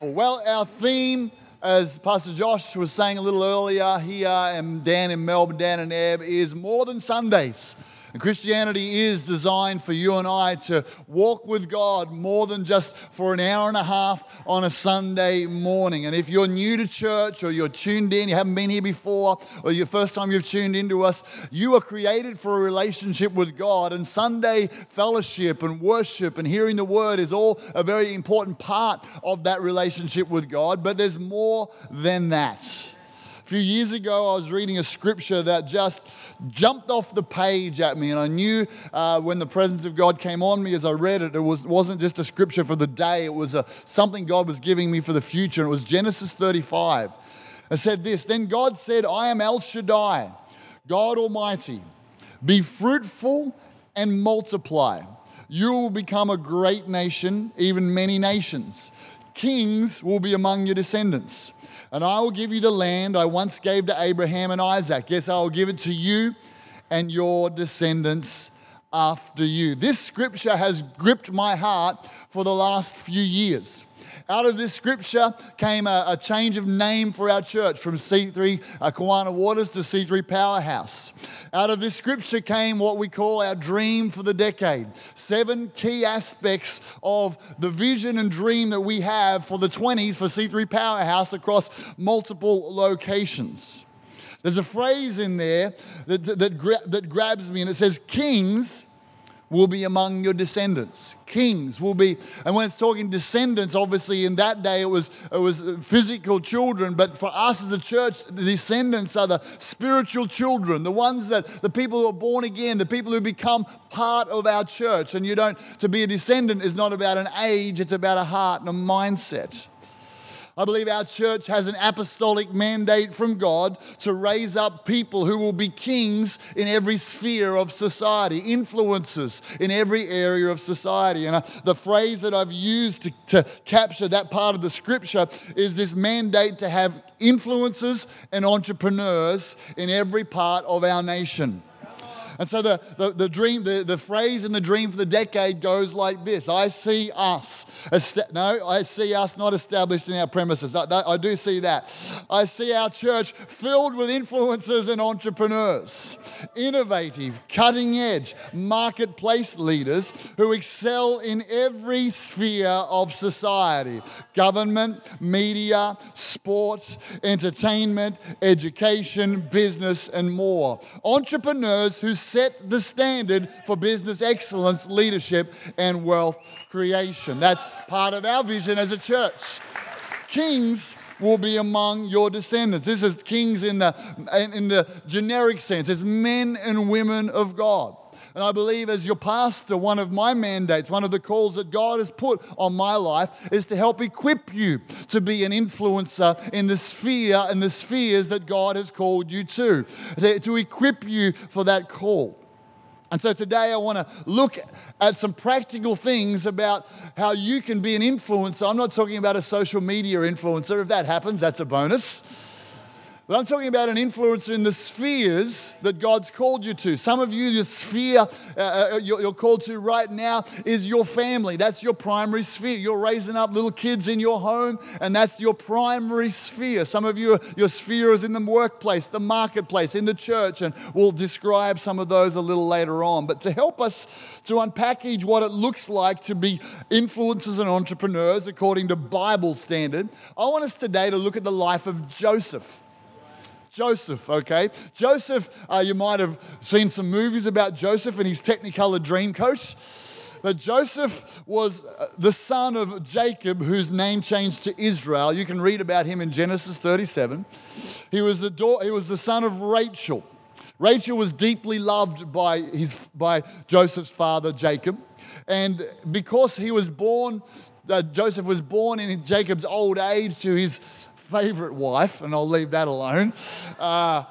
Well, our theme, as Pastor Josh was saying a little earlier here, and Dan in Melbourne, Dan and Ebb, is more than Sundays. And Christianity is designed for you and I to walk with God more than just for an hour and a half on a Sunday morning. And if you're new to church or you're tuned in, you haven't been here before, or your first time you've tuned into us, you are created for a relationship with God. And Sunday fellowship and worship and hearing the word is all a very important part of that relationship with God. But there's more than that. A few years ago, I was reading a scripture that just jumped off the page at me, and I knew uh, when the presence of God came on me as I read it, it was, wasn't just a scripture for the day, it was a, something God was giving me for the future. And it was Genesis 35. It said this Then God said, I am El Shaddai, God Almighty. Be fruitful and multiply. You will become a great nation, even many nations. Kings will be among your descendants and I will give you the land I once gave to Abraham and Isaac. Yes, I will give it to you and your descendants after you. This scripture has gripped my heart for the last few years. Out of this scripture came a, a change of name for our church from C3 uh, Kawana Waters to C3 Powerhouse. Out of this scripture came what we call our dream for the decade. Seven key aspects of the vision and dream that we have for the 20s for C3 Powerhouse across multiple locations. There's a phrase in there that, that, that grabs me, and it says, Kings will be among your descendants. Kings will be, and when it's talking descendants, obviously in that day it was, it was physical children, but for us as a church, the descendants are the spiritual children, the ones that, the people who are born again, the people who become part of our church. And you don't, to be a descendant is not about an age, it's about a heart and a mindset. I believe our church has an apostolic mandate from God to raise up people who will be kings in every sphere of society, influencers in every area of society. And uh, the phrase that I've used to, to capture that part of the scripture is this mandate to have influencers and entrepreneurs in every part of our nation. And so the, the, the dream, the, the phrase in the dream for the decade goes like this I see us. No, I see us not established in our premises. I, I do see that. I see our church filled with influencers and entrepreneurs, innovative, cutting edge, marketplace leaders who excel in every sphere of society government, media, sport, entertainment, education, business, and more. Entrepreneurs who set the standard for business excellence, leadership, and wealth creation. That's part of our vision as a church. Kings will be among your descendants. This is kings in the, in the generic sense. It's men and women of God. And I believe, as your pastor, one of my mandates, one of the calls that God has put on my life is to help equip you to be an influencer in the sphere and the spheres that God has called you to, to, to equip you for that call. And so today I want to look at some practical things about how you can be an influencer. I'm not talking about a social media influencer. If that happens, that's a bonus. But I'm talking about an influencer in the spheres that God's called you to. Some of you, the sphere uh, uh you're, you're called to right now is your family. That's your primary sphere. You're raising up little kids in your home, and that's your primary sphere. Some of you, your sphere is in the workplace, the marketplace, in the church, and we'll describe some of those a little later on. But to help us to unpackage what it looks like to be influencers and entrepreneurs according to Bible standard, I want us today to look at the life of Joseph. Joseph, okay? Joseph, uh, you might have seen some movies about Joseph and his Technicolor dream Dreamcoat. But Joseph was uh, the son of Jacob, whose name changed to Israel. You can read about him in Genesis 37. He was the, daughter, he was the son of Rachel. Rachel was deeply loved by, his, by Joseph's father, Jacob. And because he was born, uh, Joseph was born in Jacob's old age to his favorite wife, and I'll leave that alone. Uh,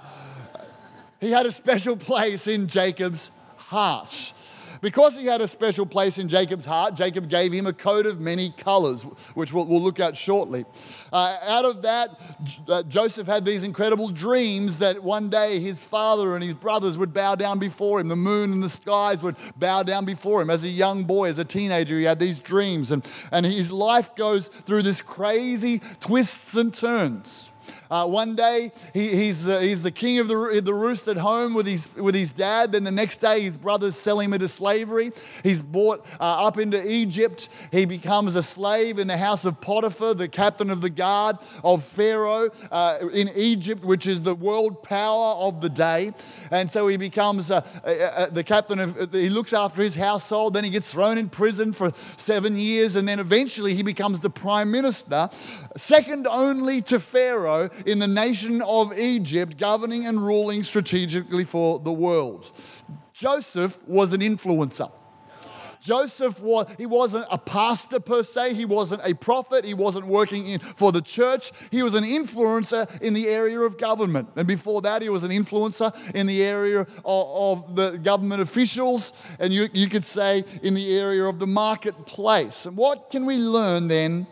he had a special place in Jacob's heart. Because he had a special place in Jacob's heart, Jacob gave him a coat of many colors, which we'll, we'll look at shortly. Uh, out of that, uh, Joseph had these incredible dreams that one day his father and his brothers would bow down before him. The moon and the skies would bow down before him. As a young boy, as a teenager, he had these dreams, and, and his life goes through this crazy twists and turns. Uh, one day he, he's, the, he's the king of the, the roost at home with his, with his dad. Then the next day his brothers sell him into slavery. He's brought uh, up into Egypt. He becomes a slave in the house of Potiphar, the captain of the guard of Pharaoh uh, in Egypt, which is the world power of the day. And so he becomes uh, uh, uh, the captain of, he looks after his household. Then he gets thrown in prison for seven years. And then eventually he becomes the prime minister, second only to Pharaoh in the nation of Egypt, governing and ruling strategically for the world. Joseph was an influencer. Joseph was, he wasn't a pastor per se, he wasn't a prophet, he wasn't working in, for the church. He was an influencer in the area of government. And before that, he was an influencer in the area of, of the government officials, and you, you could say in the area of the marketplace. And what can we learn then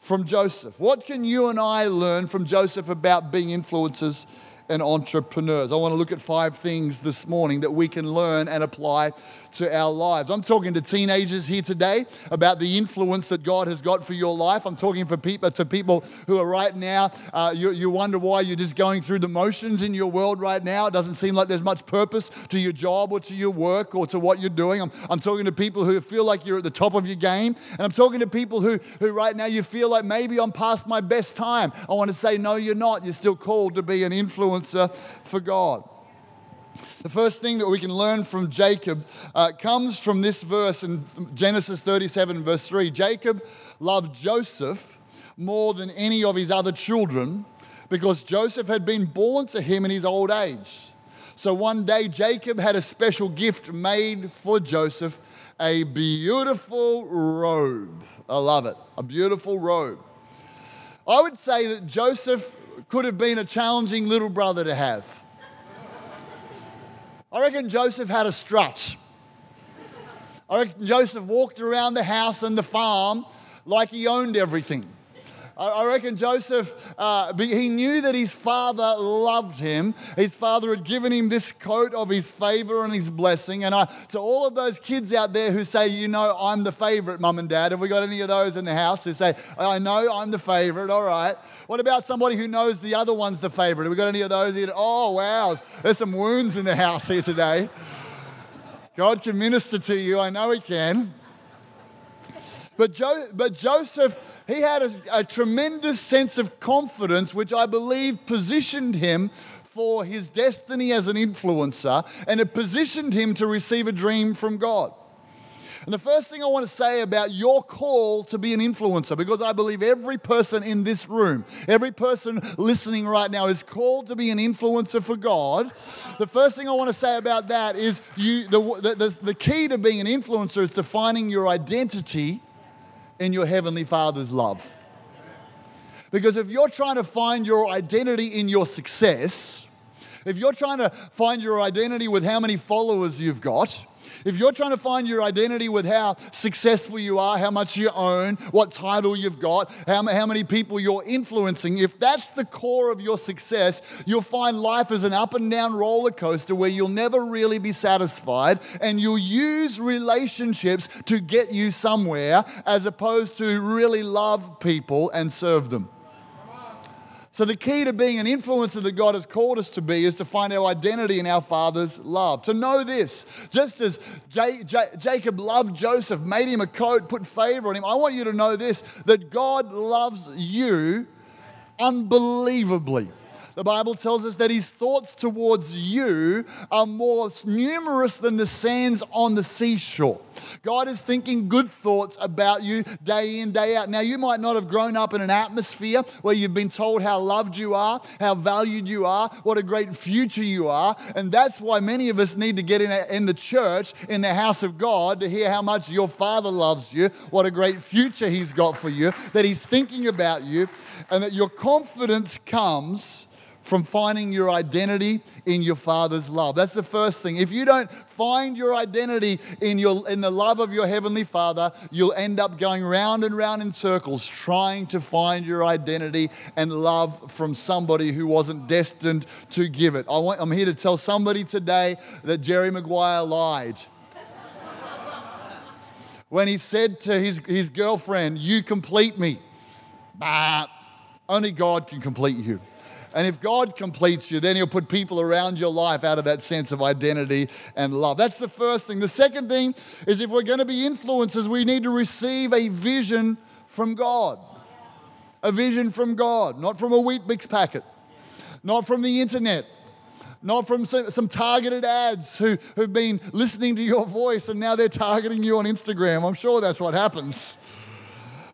from Joseph? What can you and I learn from Joseph about being influencers and entrepreneurs. I want to look at five things this morning that we can learn and apply to our lives. I'm talking to teenagers here today about the influence that God has got for your life. I'm talking for people to people who are right now. Uh, you, you wonder why you're just going through the motions in your world right now. It doesn't seem like there's much purpose to your job or to your work or to what you're doing. I'm, I'm talking to people who feel like you're at the top of your game, and I'm talking to people who, who right now you feel like maybe I'm past my best time. I want to say, no, you're not. You're still called to be an influence influencer for God. The first thing that we can learn from Jacob uh, comes from this verse in Genesis 37, verse 3. Jacob loved Joseph more than any of his other children because Joseph had been born to him in his old age. So one day, Jacob had a special gift made for Joseph a beautiful robe. I love it, a beautiful robe. I would say that Joseph could have been a challenging little brother to have. I reckon Joseph had a strut. I reckon Joseph walked around the house and the farm like he owned everything. I reckon Joseph, uh, he knew that his father loved him. His father had given him this coat of his favor and his blessing. And I, to all of those kids out there who say, you know, I'm the favorite, mum and dad, have we got any of those in the house who say, I know I'm the favorite, all right. What about somebody who knows the other one's the favorite? Have we got any of those here? Oh, wow, there's some wounds in the house here today. God can minister to you, I know He can. But, jo- but Joseph, he had a, a tremendous sense of confidence, which I believe positioned him for his destiny as an influencer, and it positioned him to receive a dream from God. And the first thing I want to say about your call to be an influencer, because I believe every person in this room, every person listening right now is called to be an influencer for God. The first thing I want to say about that is you, the, the, the key to being an influencer is defining your identity in your Heavenly Father's love. Because if you're trying to find your identity in your success, if you're trying to find your identity with how many followers you've got, if you're trying to find your identity with how successful you are, how much you own, what title you've got, how, how many people you're influencing, if that's the core of your success, you'll find life as an up and down roller coaster where you'll never really be satisfied and you'll use relationships to get you somewhere as opposed to really love people and serve them. So, the key to being an influencer that God has called us to be is to find our identity in our Father's love. To know this, just as J- J- Jacob loved Joseph, made him a coat, put favor on him, I want you to know this that God loves you unbelievably. The Bible tells us that his thoughts towards you are more numerous than the sands on the seashore. God is thinking good thoughts about you day in, day out. Now, you might not have grown up in an atmosphere where you've been told how loved you are, how valued you are, what a great future you are. And that's why many of us need to get in, in the church, in the house of God, to hear how much your Father loves you, what a great future He's got for you, that He's thinking about you, and that your confidence comes from finding your identity in your Father's love. That's the first thing. If you don't find your identity in, your, in the love of your Heavenly Father, you'll end up going round and round in circles trying to find your identity and love from somebody who wasn't destined to give it. I want, I'm here to tell somebody today that Jerry Maguire lied when he said to his, his girlfriend, You complete me. Bah, only God can complete you. And if God completes you, then He'll put people around your life out of that sense of identity and love. That's the first thing. The second thing is if we're going to be influencers, we need to receive a vision from God. A vision from God, not from a wheat mix packet, not from the internet, not from some, targeted ads who, who've been listening to your voice and now they're targeting you on Instagram. I'm sure that's what happens.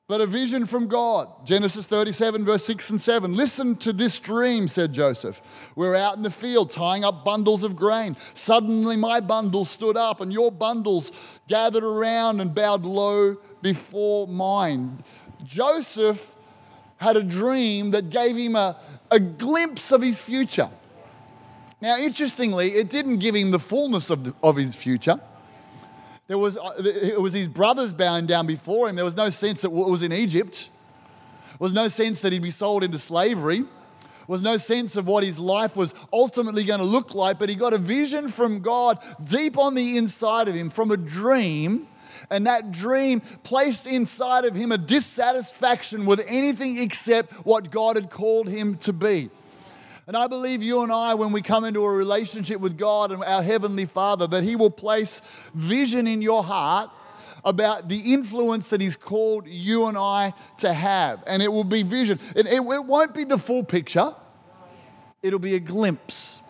But a vision from God. Genesis 37, verse 6 and 7. Listen to this dream, said Joseph. We're out in the field tying up bundles of grain. Suddenly my bundles stood up, and your bundles gathered around and bowed low before mine. Joseph had a dream that gave him a, a glimpse of his future. Now, interestingly, it didn't give him the fullness of, the, of his future. There was, uh, it was his brothers bowing down before him. There was no sense that it was in Egypt. There was no sense that he'd be sold into slavery. There was no sense of what his life was ultimately going to look like, but he got a vision from God deep on the inside of him from a dream. And that dream placed inside of him a dissatisfaction with anything except what God had called him to be. And I believe you and I, when we come into a relationship with God and our Heavenly Father, that He will place vision in your heart about the influence that He's called you and I to have. And it will be vision. It, it, it won't be the full picture, it'll be a glimpse,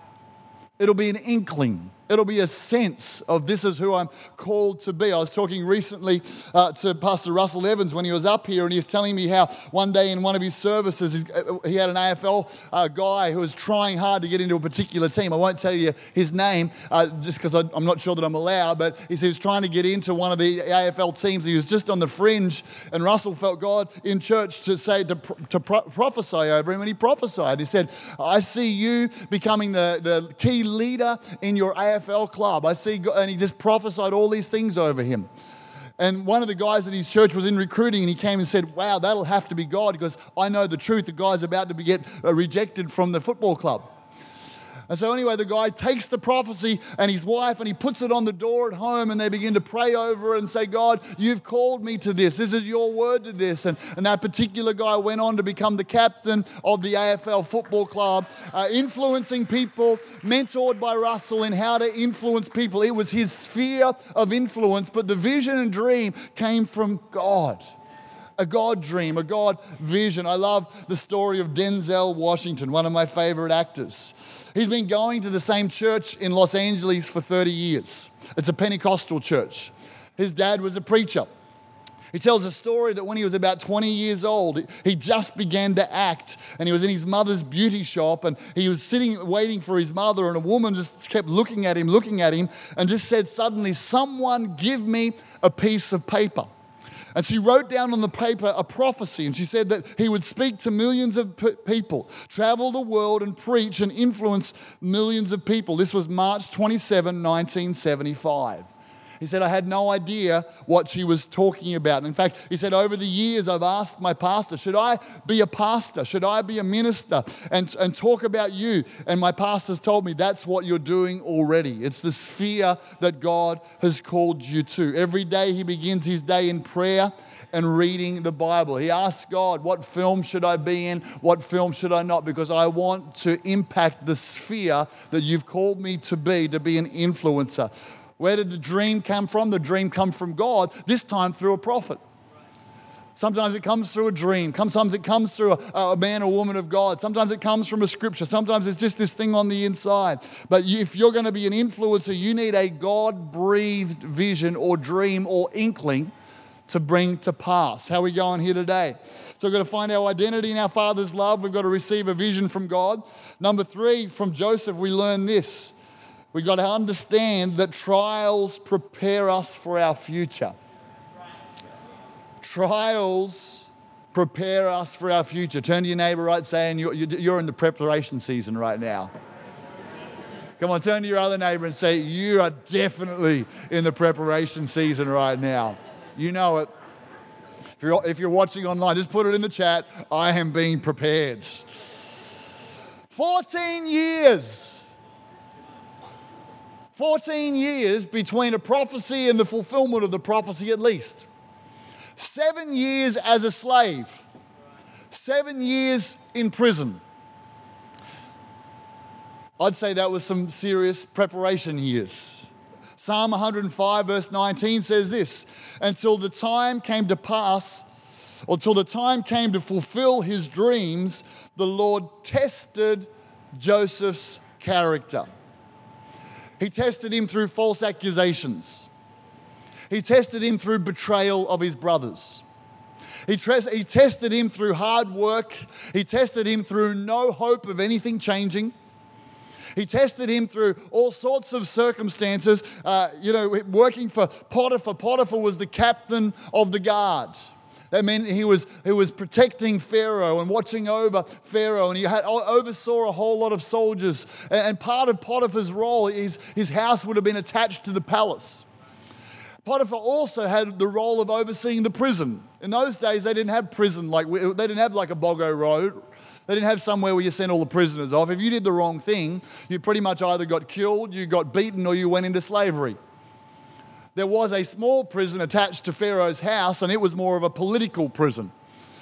it'll be an inkling. It'll be a sense of this is who I'm called to be. I was talking recently uh, to Pastor Russell Evans when he was up here, and he was telling me how one day in one of his services, uh, he had an AFL uh, guy who was trying hard to get into a particular team. I won't tell you his name uh, just because I'm not sure that I'm allowed, but he he was trying to get into one of the AFL teams. He was just on the fringe, and Russell felt God in church to say, to, to pro- prophesy over him, and he prophesied. He said, I see you becoming the, the key leader in your AFL AFL club. I see, and he just prophesied all these things over him. And one of the guys at his church was in recruiting, and he came and said, Wow, that'll have to be God because I know the truth. The guy's about to be get uh, rejected from the football club. And so, anyway, the guy takes the prophecy and his wife and he puts it on the door at home and they begin to pray over it and say, God, you've called me to this. This is your word to this. And, and that particular guy went on to become the captain of the AFL football club, uh, influencing people, mentored by Russell in how to influence people. It was his sphere of influence, but the vision and dream came from God a God dream, a God vision. I love the story of Denzel Washington, one of my favorite actors. He's been going to the same church in Los Angeles for 30 years. It's a Pentecostal church. His dad was a preacher. He tells a story that when he was about 20 years old, he just began to act and he was in his mother's beauty shop and he was sitting waiting for his mother and a woman just kept looking at him, looking at him and just said suddenly, Someone give me a piece of paper. And she wrote down on the paper a prophecy, and she said that he would speak to millions of p- people, travel the world, and preach and influence millions of people. This was March 27, 1975. He said, I had no idea what she was talking about. in fact, he said, over the years, I've asked my pastor, should I be a pastor? Should I be a minister and, and talk about you? And my pastor's told me that's what you're doing already. It's the sphere that God has called you to. Every day he begins his day in prayer and reading the Bible. He asks God, what film should I be in? What film should I not? Because I want to impact the sphere that you've called me to be, to be an influencer. Where did the dream come from? The dream come from God, this time through a prophet. Sometimes it comes through a dream. Sometimes it comes through a, a, man or woman of God. Sometimes it comes from a scripture. Sometimes it's just this thing on the inside. But if you're going to be an influencer, you need a God breathed vision or dream or inkling to bring to pass. How are we going here today? So we've got to find our identity in our Father's love. We've got to receive a vision from God. Number three, from Joseph, we learn this We've got to understand that trials prepare us for our future. Trials prepare us for our future. Turn to your neighbor right, saying you're, you're in the preparation season right now. Come on, turn to your other neighbor and say, You are definitely in the preparation season right now. You know it. If you're, if you're watching online, just put it in the chat. I am being prepared. 14 years. 14 years between a prophecy and the fulfillment of the prophecy, at least. Seven years as a slave, seven years in prison. I'd say that was some serious preparation years. Psalm 105, verse 19 says this Until the time came to pass, or until the time came to fulfill his dreams, the Lord tested Joseph's character. He tested him through false accusations. He tested him through betrayal of his brothers. He, he tested him through hard work. He tested him through no hope of anything changing. He tested him through all sorts of circumstances. Uh, you know, working for Potiphar. Potiphar was the captain of the guard. That meant he was, he was protecting Pharaoh and watching over Pharaoh, and he had, oversaw a whole lot of soldiers. And part of Potiphar's role is his house would have been attached to the palace. Potiphar also had the role of overseeing the prison. In those days, they didn't have prison like they didn't have like a Boggo Road. They didn't have somewhere where you sent all the prisoners off. If you did the wrong thing, you pretty much either got killed, you got beaten, or you went into slavery. There was a small prison attached to Pharaoh's house, and it was more of a political prison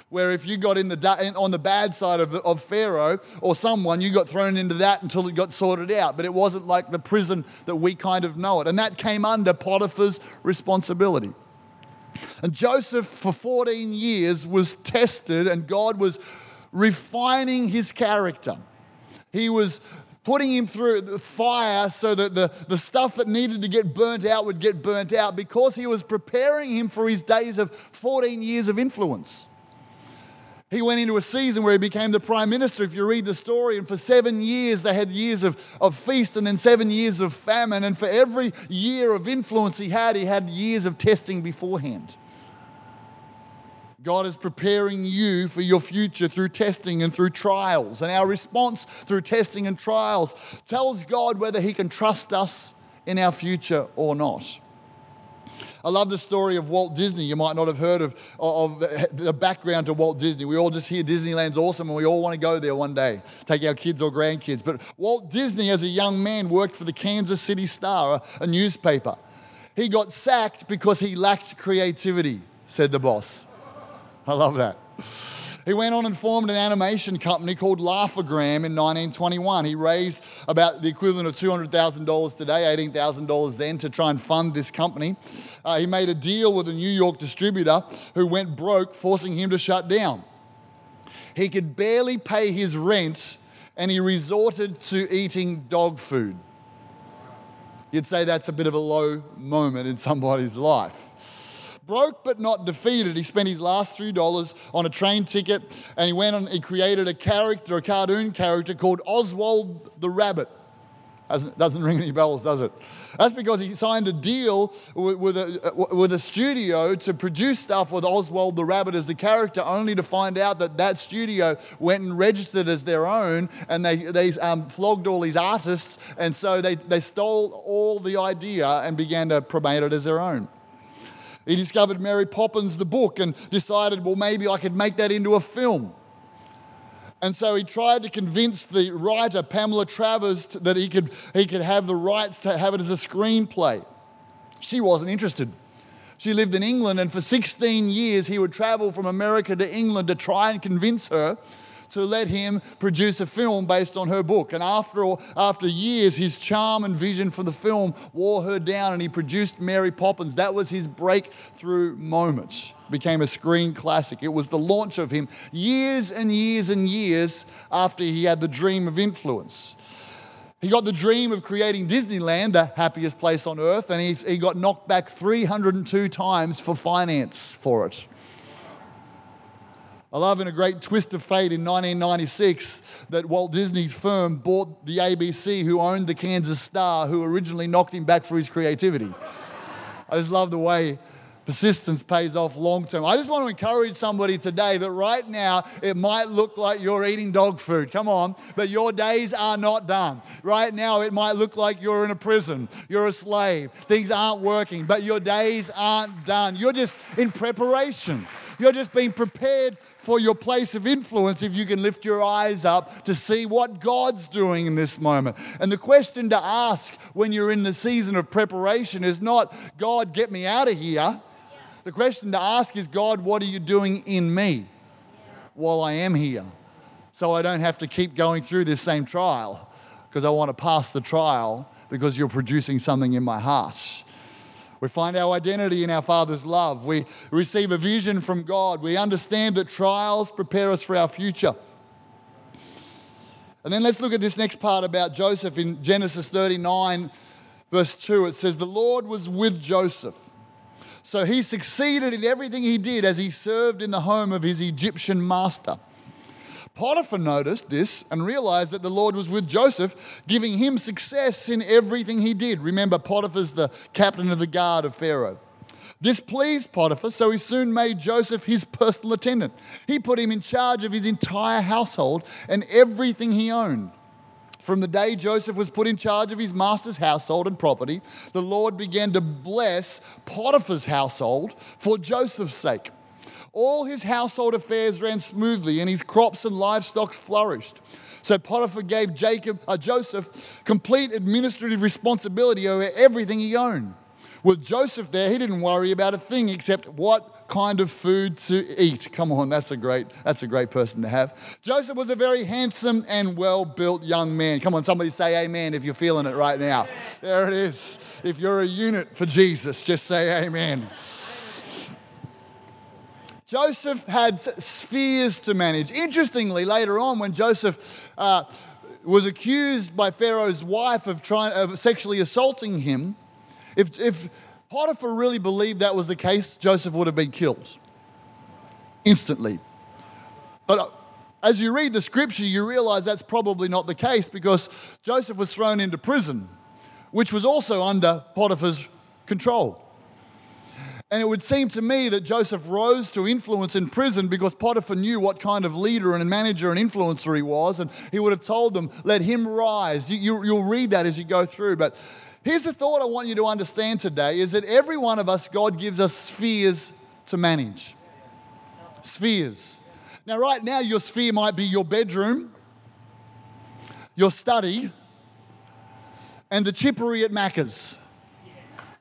where if you got in the, on the bad side of, of Pharaoh or someone, you got thrown into that until it got sorted out. But it wasn't like the prison that we kind of know it. And that came under Potiphar's responsibility. And Joseph, for 14 years, was tested, and God was refining his character. He was putting him through the fire so that the, the stuff that needed to get burnt out would get burnt out because he was preparing him for his days of 14 years of influence. He went into a season where he became the prime minister, if you read the story. And for seven years, they had years of, of feast and then seven years of famine. And for every year of influence he had, he had years of testing beforehand. God is preparing you for your future through testing and through trials. And our response through testing and trials tells God whether He can trust us in our future or not. I love the story of Walt Disney. You might not have heard of, of the background to Walt Disney. We all just hear Disneyland's awesome and we all want to go there one day, take our kids or grandkids. But Walt Disney, as a young man, worked for the Kansas City Star, a newspaper. He got sacked because he lacked creativity, said the boss. I love that. He went on and formed an animation company called Laugh-O-Gram in 1921. He raised about the equivalent of $200,000 today, $18,000 then, to try and fund this company. Uh, he made a deal with a New York distributor who went broke, forcing him to shut down. He could barely pay his rent and he resorted to eating dog food. You'd say that's a bit of a low moment in somebody's life. Broke but not defeated, he spent his last three dollars on a train ticket and he went on, he created a character, a cartoon character called Oswald the Rabbit. Doesn't, ring any bells, does it? That's because he signed a deal with, with, a, with a studio to produce stuff with Oswald the Rabbit as the character, only to find out that that studio went and registered as their own and they, they um, flogged all these artists. And so they, they stole all the idea and began to promote it as their own. He discovered Mary Poppins, the book, and decided, well, maybe I could make that into a film. And so he tried to convince the writer, Pamela Travers, that he could, he could have the rights to have it as a screenplay. She wasn't interested. She lived in England, and for 16 years, he would travel from America to England to try and convince her to let him produce a film based on her book. And after, all, after years, his charm and vision for the film wore her down, and he produced Mary Poppins. That was his breakthrough moment. Became a screen classic. It was the launch of him years and years and years after he had the dream of influence. He got the dream of creating Disneyland, the happiest place on earth, and he, he got knocked back 302 times for finance for it. I love in a great twist of fate in 1996 that Walt Disney's firm bought the ABC, who owned the Kansas Star, who originally knocked him back for his creativity. I just love the way Persistence pays off long term. I just want to encourage somebody today that right now it might look like you're eating dog food. Come on. But your days are not done. Right now it might look like you're in a prison, you're a slave, things aren't working, but your days aren't done. You're just in preparation. You're just being prepared for your place of influence if you can lift your eyes up to see what God's doing in this moment. And the question to ask when you're in the season of preparation is not, God, get me out of here. The question to ask is, God, what are you doing in me while I am here? So I don't have to keep going through this same trial because I want to pass the trial because you're producing something in my heart. We find our identity in our Father's love. We receive a vision from God. We understand that trials prepare us for our future. And then let's look at this next part about Joseph in Genesis 39, verse 2. It says, The Lord was with Joseph. So he succeeded in everything he did as he served in the home of his Egyptian master. Potiphar noticed this and realized that the Lord was with Joseph, giving him success in everything he did. Remember, Potiphar's the captain of the guard of Pharaoh. This pleased Potiphar, so he soon made Joseph his personal attendant. He put him in charge of his entire household and everything he owned. From the day Joseph was put in charge of his master's household and property, the Lord began to bless Potiphar's household for Joseph's sake. All his household affairs ran smoothly, and his crops and livestock flourished. So Potiphar gave Jacob, uh, Joseph complete administrative responsibility over everything he owned. With Joseph there, he didn't worry about a thing except what kind of food to eat. Come on, that's a great, that's a great person to have. Joseph was a very handsome and well-built young man. Come on, somebody say amen if you're feeling it right now. There it is. If you're a unit for Jesus, just say amen. Joseph had spheres to manage. Interestingly, later on, when Joseph uh, was accused by Pharaoh's wife of, trying, of sexually assaulting him, if, if Potiphar really believed that was the case, Joseph would have been killed instantly. But uh, as you read the scripture, you realize that's probably not the case because Joseph was thrown into prison, which was also under Potiphar's control. And it would seem to me that Joseph rose to influence in prison because Potiphar knew what kind of leader and manager and influencer he was, and he would have told them, Let him rise. You, will you, read that as you go through. But here's the thought I want you to understand today is that every one of us, God gives us spheres to manage. Spheres. Now, right now, your sphere might be your bedroom, your study, and the chippery at Macca's.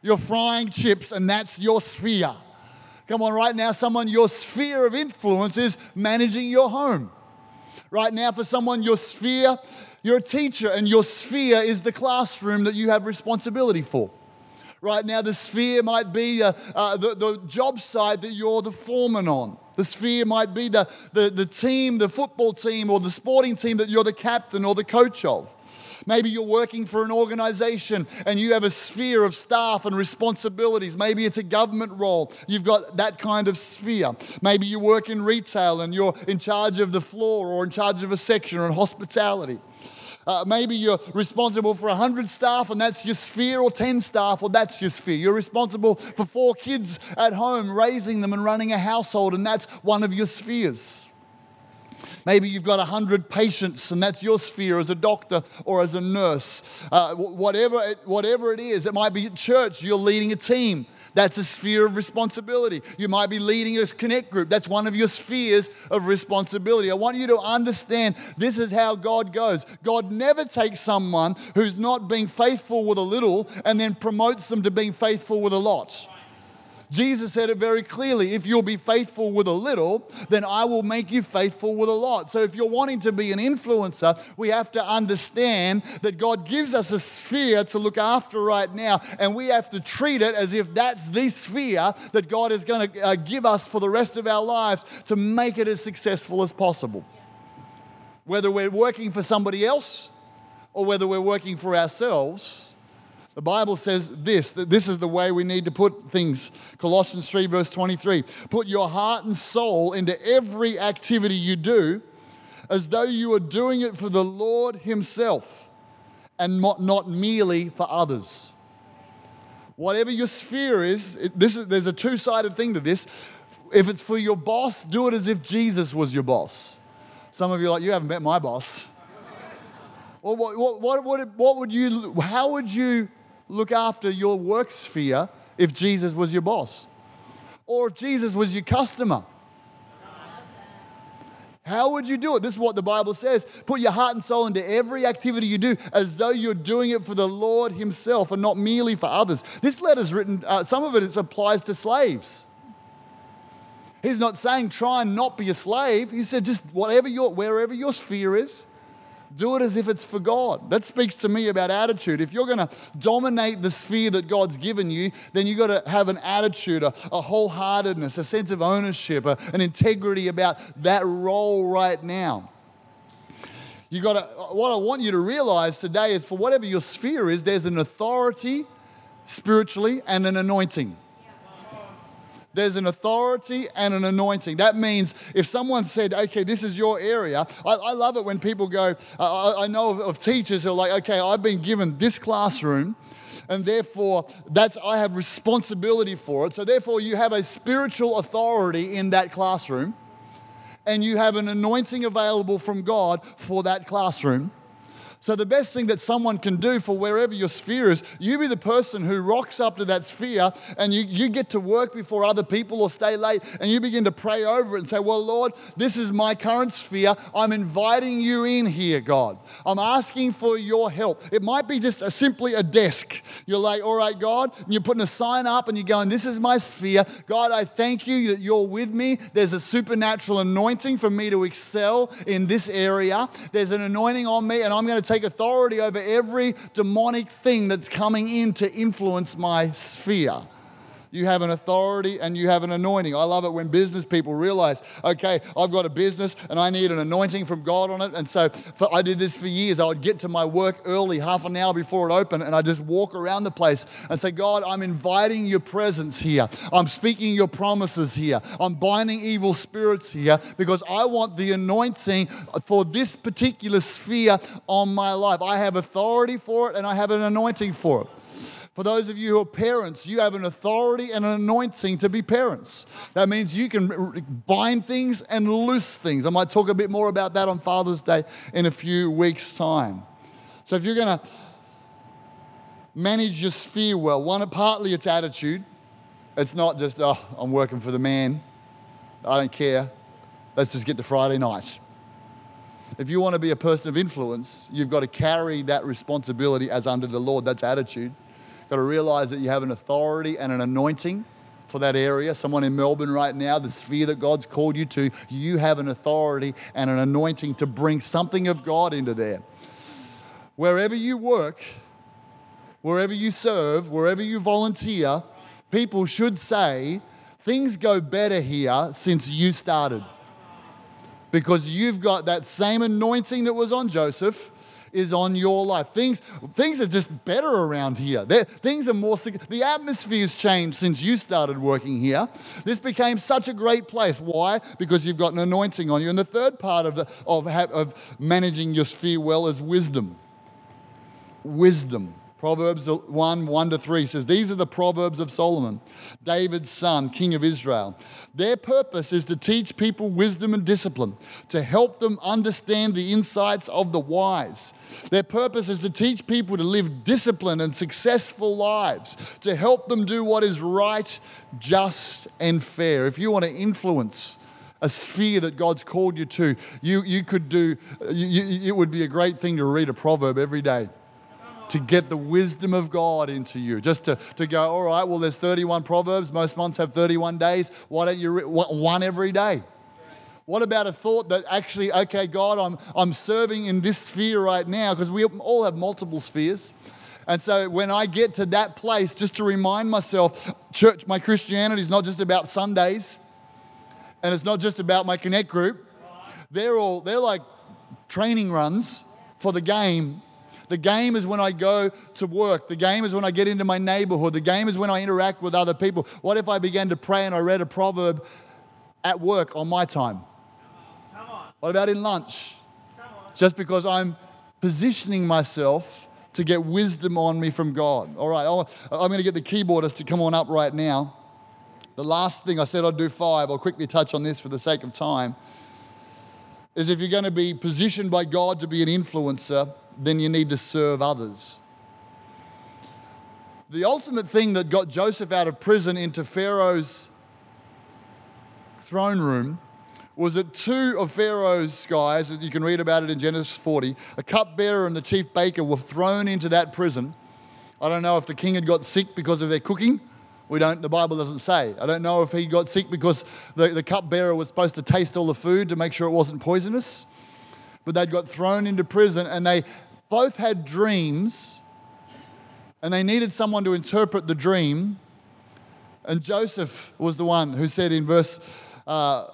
You're frying chips, and that's your sphere. Come on, right now, someone, your sphere of influence is managing your home. Right now, for someone, your sphere, you're a teacher, and your sphere is the classroom that you have responsibility for. Right now, the sphere might be uh, uh, the, the job site that you're the foreman on. The sphere might be the, the, the team, the football team, or the sporting team that you're the captain or the coach of. Maybe you're working for an organization and you have a sphere of staff and responsibilities. Maybe it's a government role. You've got that kind of sphere. Maybe you work in retail and you're in charge of the floor or in charge of a section or in hospitality. Uh, maybe you're responsible for 100 staff and that's your sphere, or 10 staff, or that's your sphere. You're responsible for four kids at home, raising them and running a household, and that's one of your spheres. Maybe you've got 100 patients and that's your sphere as a doctor or as a nurse. Uh, whatever, it, whatever it is, it might be at church, you're leading a team. That's a sphere of responsibility. You might be leading a connect group. That's one of your spheres of responsibility. I want you to understand this is how God goes. God never takes someone who's not being faithful with a little and then promotes them to being faithful with a lot. Jesus said it very clearly if you'll be faithful with a little, then I will make you faithful with a lot. So if you're wanting to be an influencer, we have to understand that God gives us a sphere to look after right now, and we have to treat it as if that's the sphere that God is going to uh, give us for the rest of our lives to make it as successful as possible. Whether we're working for somebody else or whether we're working for ourselves, the Bible says this, that this is the way we need to put things. Colossians 3, verse 23. Put your heart and soul into every activity you do as though you are doing it for the Lord Himself and not merely for others. Whatever your sphere is, it, this is there's a two sided thing to this. If it's for your boss, do it as if Jesus was your boss. Some of you are like, you haven't met my boss. Well, what, what, what, what would you, how would you look after your work sphere if Jesus was your boss? Or if Jesus was your customer? How would you do it? This is what the Bible says. Put your heart and soul into every activity you do as though you're doing it for the Lord Himself and not merely for others. This letter's written, uh, some of it applies to slaves. He's not saying try and not be a slave. He said just whatever your, wherever your sphere is, do it as if it's for God. That speaks to me about attitude. If you're going to dominate the sphere that God's given you, then you've got to have an attitude, a, a wholeheartedness, a sense of ownership, a, an integrity about that role right now. You got to, what I want you to realize today is for whatever your sphere is, there's an authority spiritually and an anointing. There's an authority and an anointing. That means if someone said, okay, this is your area, I, I love it when people go, I, I, know of, of teachers who are like, okay, I've been given this classroom and therefore that's I have responsibility for it. So therefore you have a spiritual authority in that classroom and you have an anointing available from God for that classroom. So, the best thing that someone can do for wherever your sphere is, you be the person who rocks up to that sphere and you, you get to work before other people or stay late and you begin to pray over it and say, Well, Lord, this is my current sphere. I'm inviting you in here, God. I'm asking for your help. It might be just a, simply a desk. You're like, All right, God, and you're putting a sign up and you're going, This is my sphere. God, I thank you that you're with me. There's a supernatural anointing for me to excel in this area. There's an anointing on me, and I'm going to take take authority over every demonic thing that's coming in to influence my sphere. You have an authority and you have an anointing. I love it when business people realize, okay, I've got a business and I need an anointing from God on it. And so for, I did this for years. I would get to my work early, half an hour before it opened, and I just walk around the place and say, God, I'm inviting your presence here. I'm speaking your promises here. I'm binding evil spirits here because I want the anointing for this particular sphere on my life. I have authority for it and I have an anointing for it. For those of you who are parents, you have an authority and an anointing to be parents. That means you can bind things and loose things. I might talk a bit more about that on Father's Day in a few weeks' time. So if you're going to manage your sphere well, one, partly it's attitude. It's not just, oh, I'm working for the man. I don't care. Let's just get to Friday night. If you want to be a person of influence, you've got to carry that responsibility as under the Lord. That's attitude got to realize that you have an authority and an anointing for that area. Someone in Melbourne right now, the sphere that God's called you to, you have an authority and an anointing to bring something of God into there. Wherever you work, wherever you serve, wherever you volunteer, people should say, things go better here since you started. Because you've got that same anointing that was on Joseph is on your life. Things, things are just better around here. They're, things are more, the atmosphere's changed since you started working here. This became such a great place. Why? Because you've got an anointing on you. And the third part of, the, of, of managing your sphere well is wisdom. Wisdom. Proverbs 1 1 to 3 says, These are the Proverbs of Solomon, David's son, king of Israel. Their purpose is to teach people wisdom and discipline, to help them understand the insights of the wise. Their purpose is to teach people to live disciplined and successful lives, to help them do what is right, just, and fair. If you want to influence, a sphere that God's called you to, you, you could do, you, you, it would be a great thing to read a proverb every day to get the wisdom of God into you. Just to, to go, all right, well, there's 31 Proverbs. Most months have 31 days. Why don't you one every day? What about a thought that actually, okay, God, I'm, I'm serving in this sphere right now because we all have multiple spheres. And so when I get to that place, just to remind myself, church, my Christianity is not just about Sundays and it's not just about my connect group. They're all, they're like training runs for the game the game is when I go to work. The game is when I get into my neighborhood. The game is when I interact with other people. What if I began to pray and I read a proverb at work on my time? Come on. What about in lunch? Just because I'm positioning myself to get wisdom on me from God. All right, I'm going to get the keyboardist to come on up right now. The last thing I said I'd do five, I'll quickly touch on this for the sake of time, is if you're going to be positioned by God to be an influencer, then you need to serve others. The ultimate thing that got Joseph out of prison into Pharaoh's throne room was that two of Pharaoh's guys, as you can read about it in Genesis 40, a cupbearer and the chief baker were thrown into that prison. I don't know if the king had got sick because of their cooking. We don't, the Bible doesn't say. I don't know if he got sick because the, the cupbearer was supposed to taste all the food to make sure it wasn't poisonous. But they'd got thrown into prison and they both had dreams and they needed someone to interpret the dream. And Joseph was the one who said in verse uh,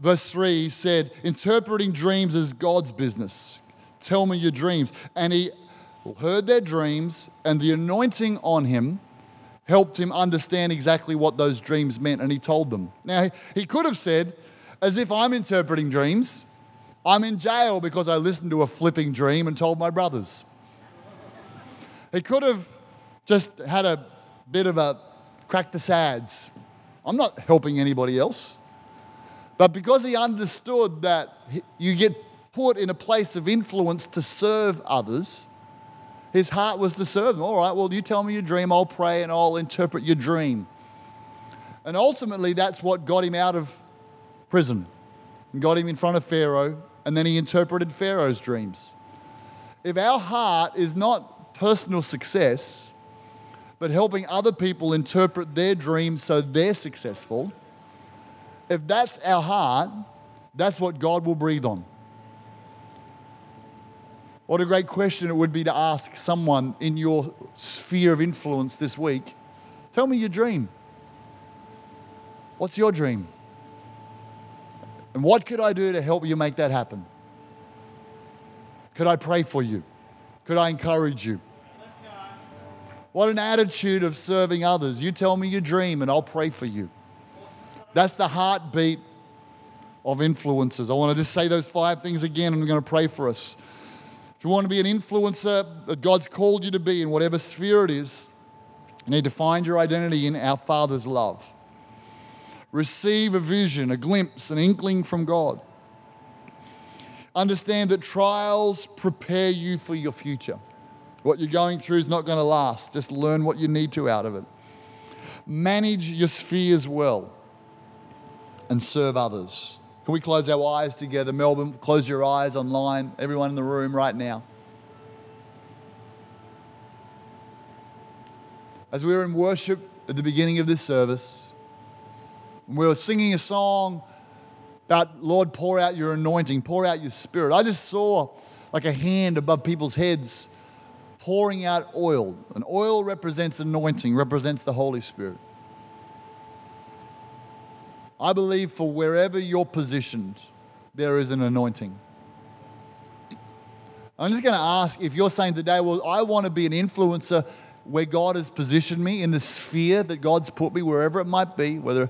verse 3, he said, Interpreting dreams is God's business. Tell me your dreams. And he heard their dreams, and the anointing on him helped him understand exactly what those dreams meant, and he told them. Now, he could have said, as if I'm interpreting dreams, I'm in jail because I listened to a flipping dream and told my brothers. He could have just had a bit of a crack the sads. I'm not helping anybody else. But because he understood that you get put in a place of influence to serve others, his heart was to serve them. All right, well, you tell me your dream, I'll pray and I'll interpret your dream. And ultimately, that's what got him out of prison and got him in front of Pharaoh, and then he interpreted Pharaoh's dreams. If our heart is not personal success, but helping other people interpret their dreams so they're successful, if that's our heart, that's what God will breathe on. What a great question it would be to ask someone in your sphere of influence this week. Tell me your dream. What's your dream? And what could I do to help you make that happen? Could I pray for you? Could I encourage you? What an attitude of serving others. You tell me your dream and I'll pray for you. That's the heartbeat of influencers. I want to just say those five things again, and I'm going to pray for us. If you want to be an influencer that God's called you to be in whatever sphere it is, you need to find your identity in our Father's love. Receive a vision, a glimpse, an inkling from God. Understand that trials prepare you for your future. What you're going through is not going to last. Just learn what you need to out of it. Manage your spheres well and serve others. Can we close our eyes together? Melbourne, close your eyes online, everyone in the room right now. As we were in worship at the beginning of this service, we were singing a song about, Lord, pour out your anointing, pour out your spirit. I just saw like a hand above people's heads pouring out oil. And oil represents anointing, represents the Holy Spirit. I believe for wherever you're positioned, there is an anointing. I'm just going to ask if you're saying today, well, I want to be an influencer where God has positioned me in the sphere that God's put me, wherever it might be, whether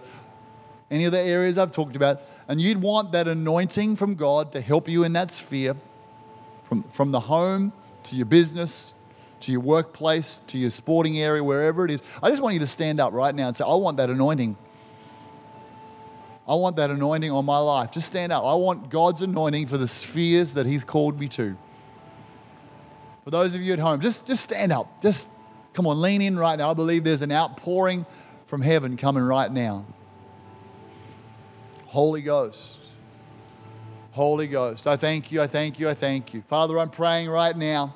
any of the areas I've talked about, and you'd want that anointing from God to help you in that sphere, from, from the home to your business to your workplace to your sporting area, wherever it is. I just want you to stand up right now and say, I want that anointing. I want that anointing on my life. Just stand up. I want God's anointing for the spheres that He's called me to. For those of you at home, just, just stand up. Just come on, lean in right now. I believe there's an outpouring from heaven coming right now. Holy Ghost. Holy Ghost. I thank you. I thank you. I thank you. Father, I'm praying right now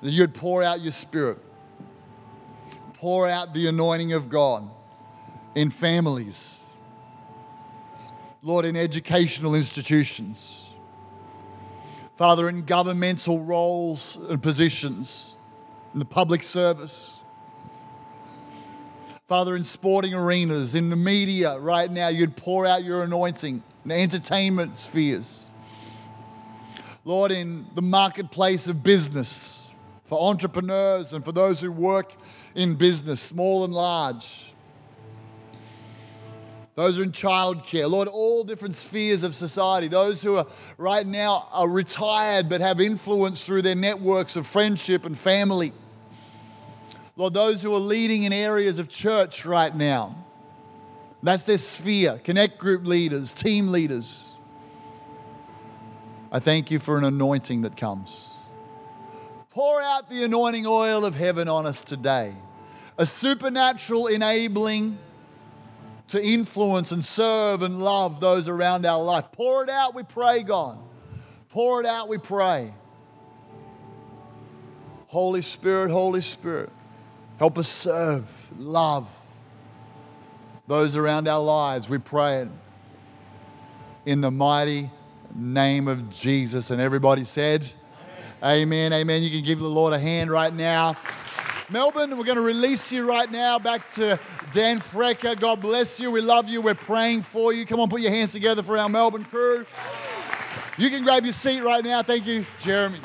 that you'd pour out your spirit, pour out the anointing of God in families Lord, in educational institutions. Father, in governmental roles and positions, in the public service. Father, in sporting arenas, in the media right now, you'd pour out your anointing in the entertainment spheres. Lord, in the marketplace of business, for entrepreneurs and for those who work in business, small and large. those who are in childcare, Lord, all different spheres of society, those who are right now are retired but have influence through their networks of friendship and family. Lord, those who are leading in areas of church right now. That's their sphere. Connect group leaders, team leaders. I thank you for an anointing that comes. Pour out the anointing oil of heaven on us today. A supernatural enabling to influence and serve and love those around our life. Pour it out, we pray, God. Pour it out, we pray. Holy Spirit, Holy Spirit, help us serve, love those around our lives. We pray it in the mighty name of Jesus. And everybody said, Amen, amen. amen. You can give the Lord a hand right now. Melbourne, we're going to release you right now back to Dan Frecker. God bless you. We love you. We're praying for you. Come on, put your hands together for our Melbourne crew. You can grab your seat right now. Thank you, Jeremy.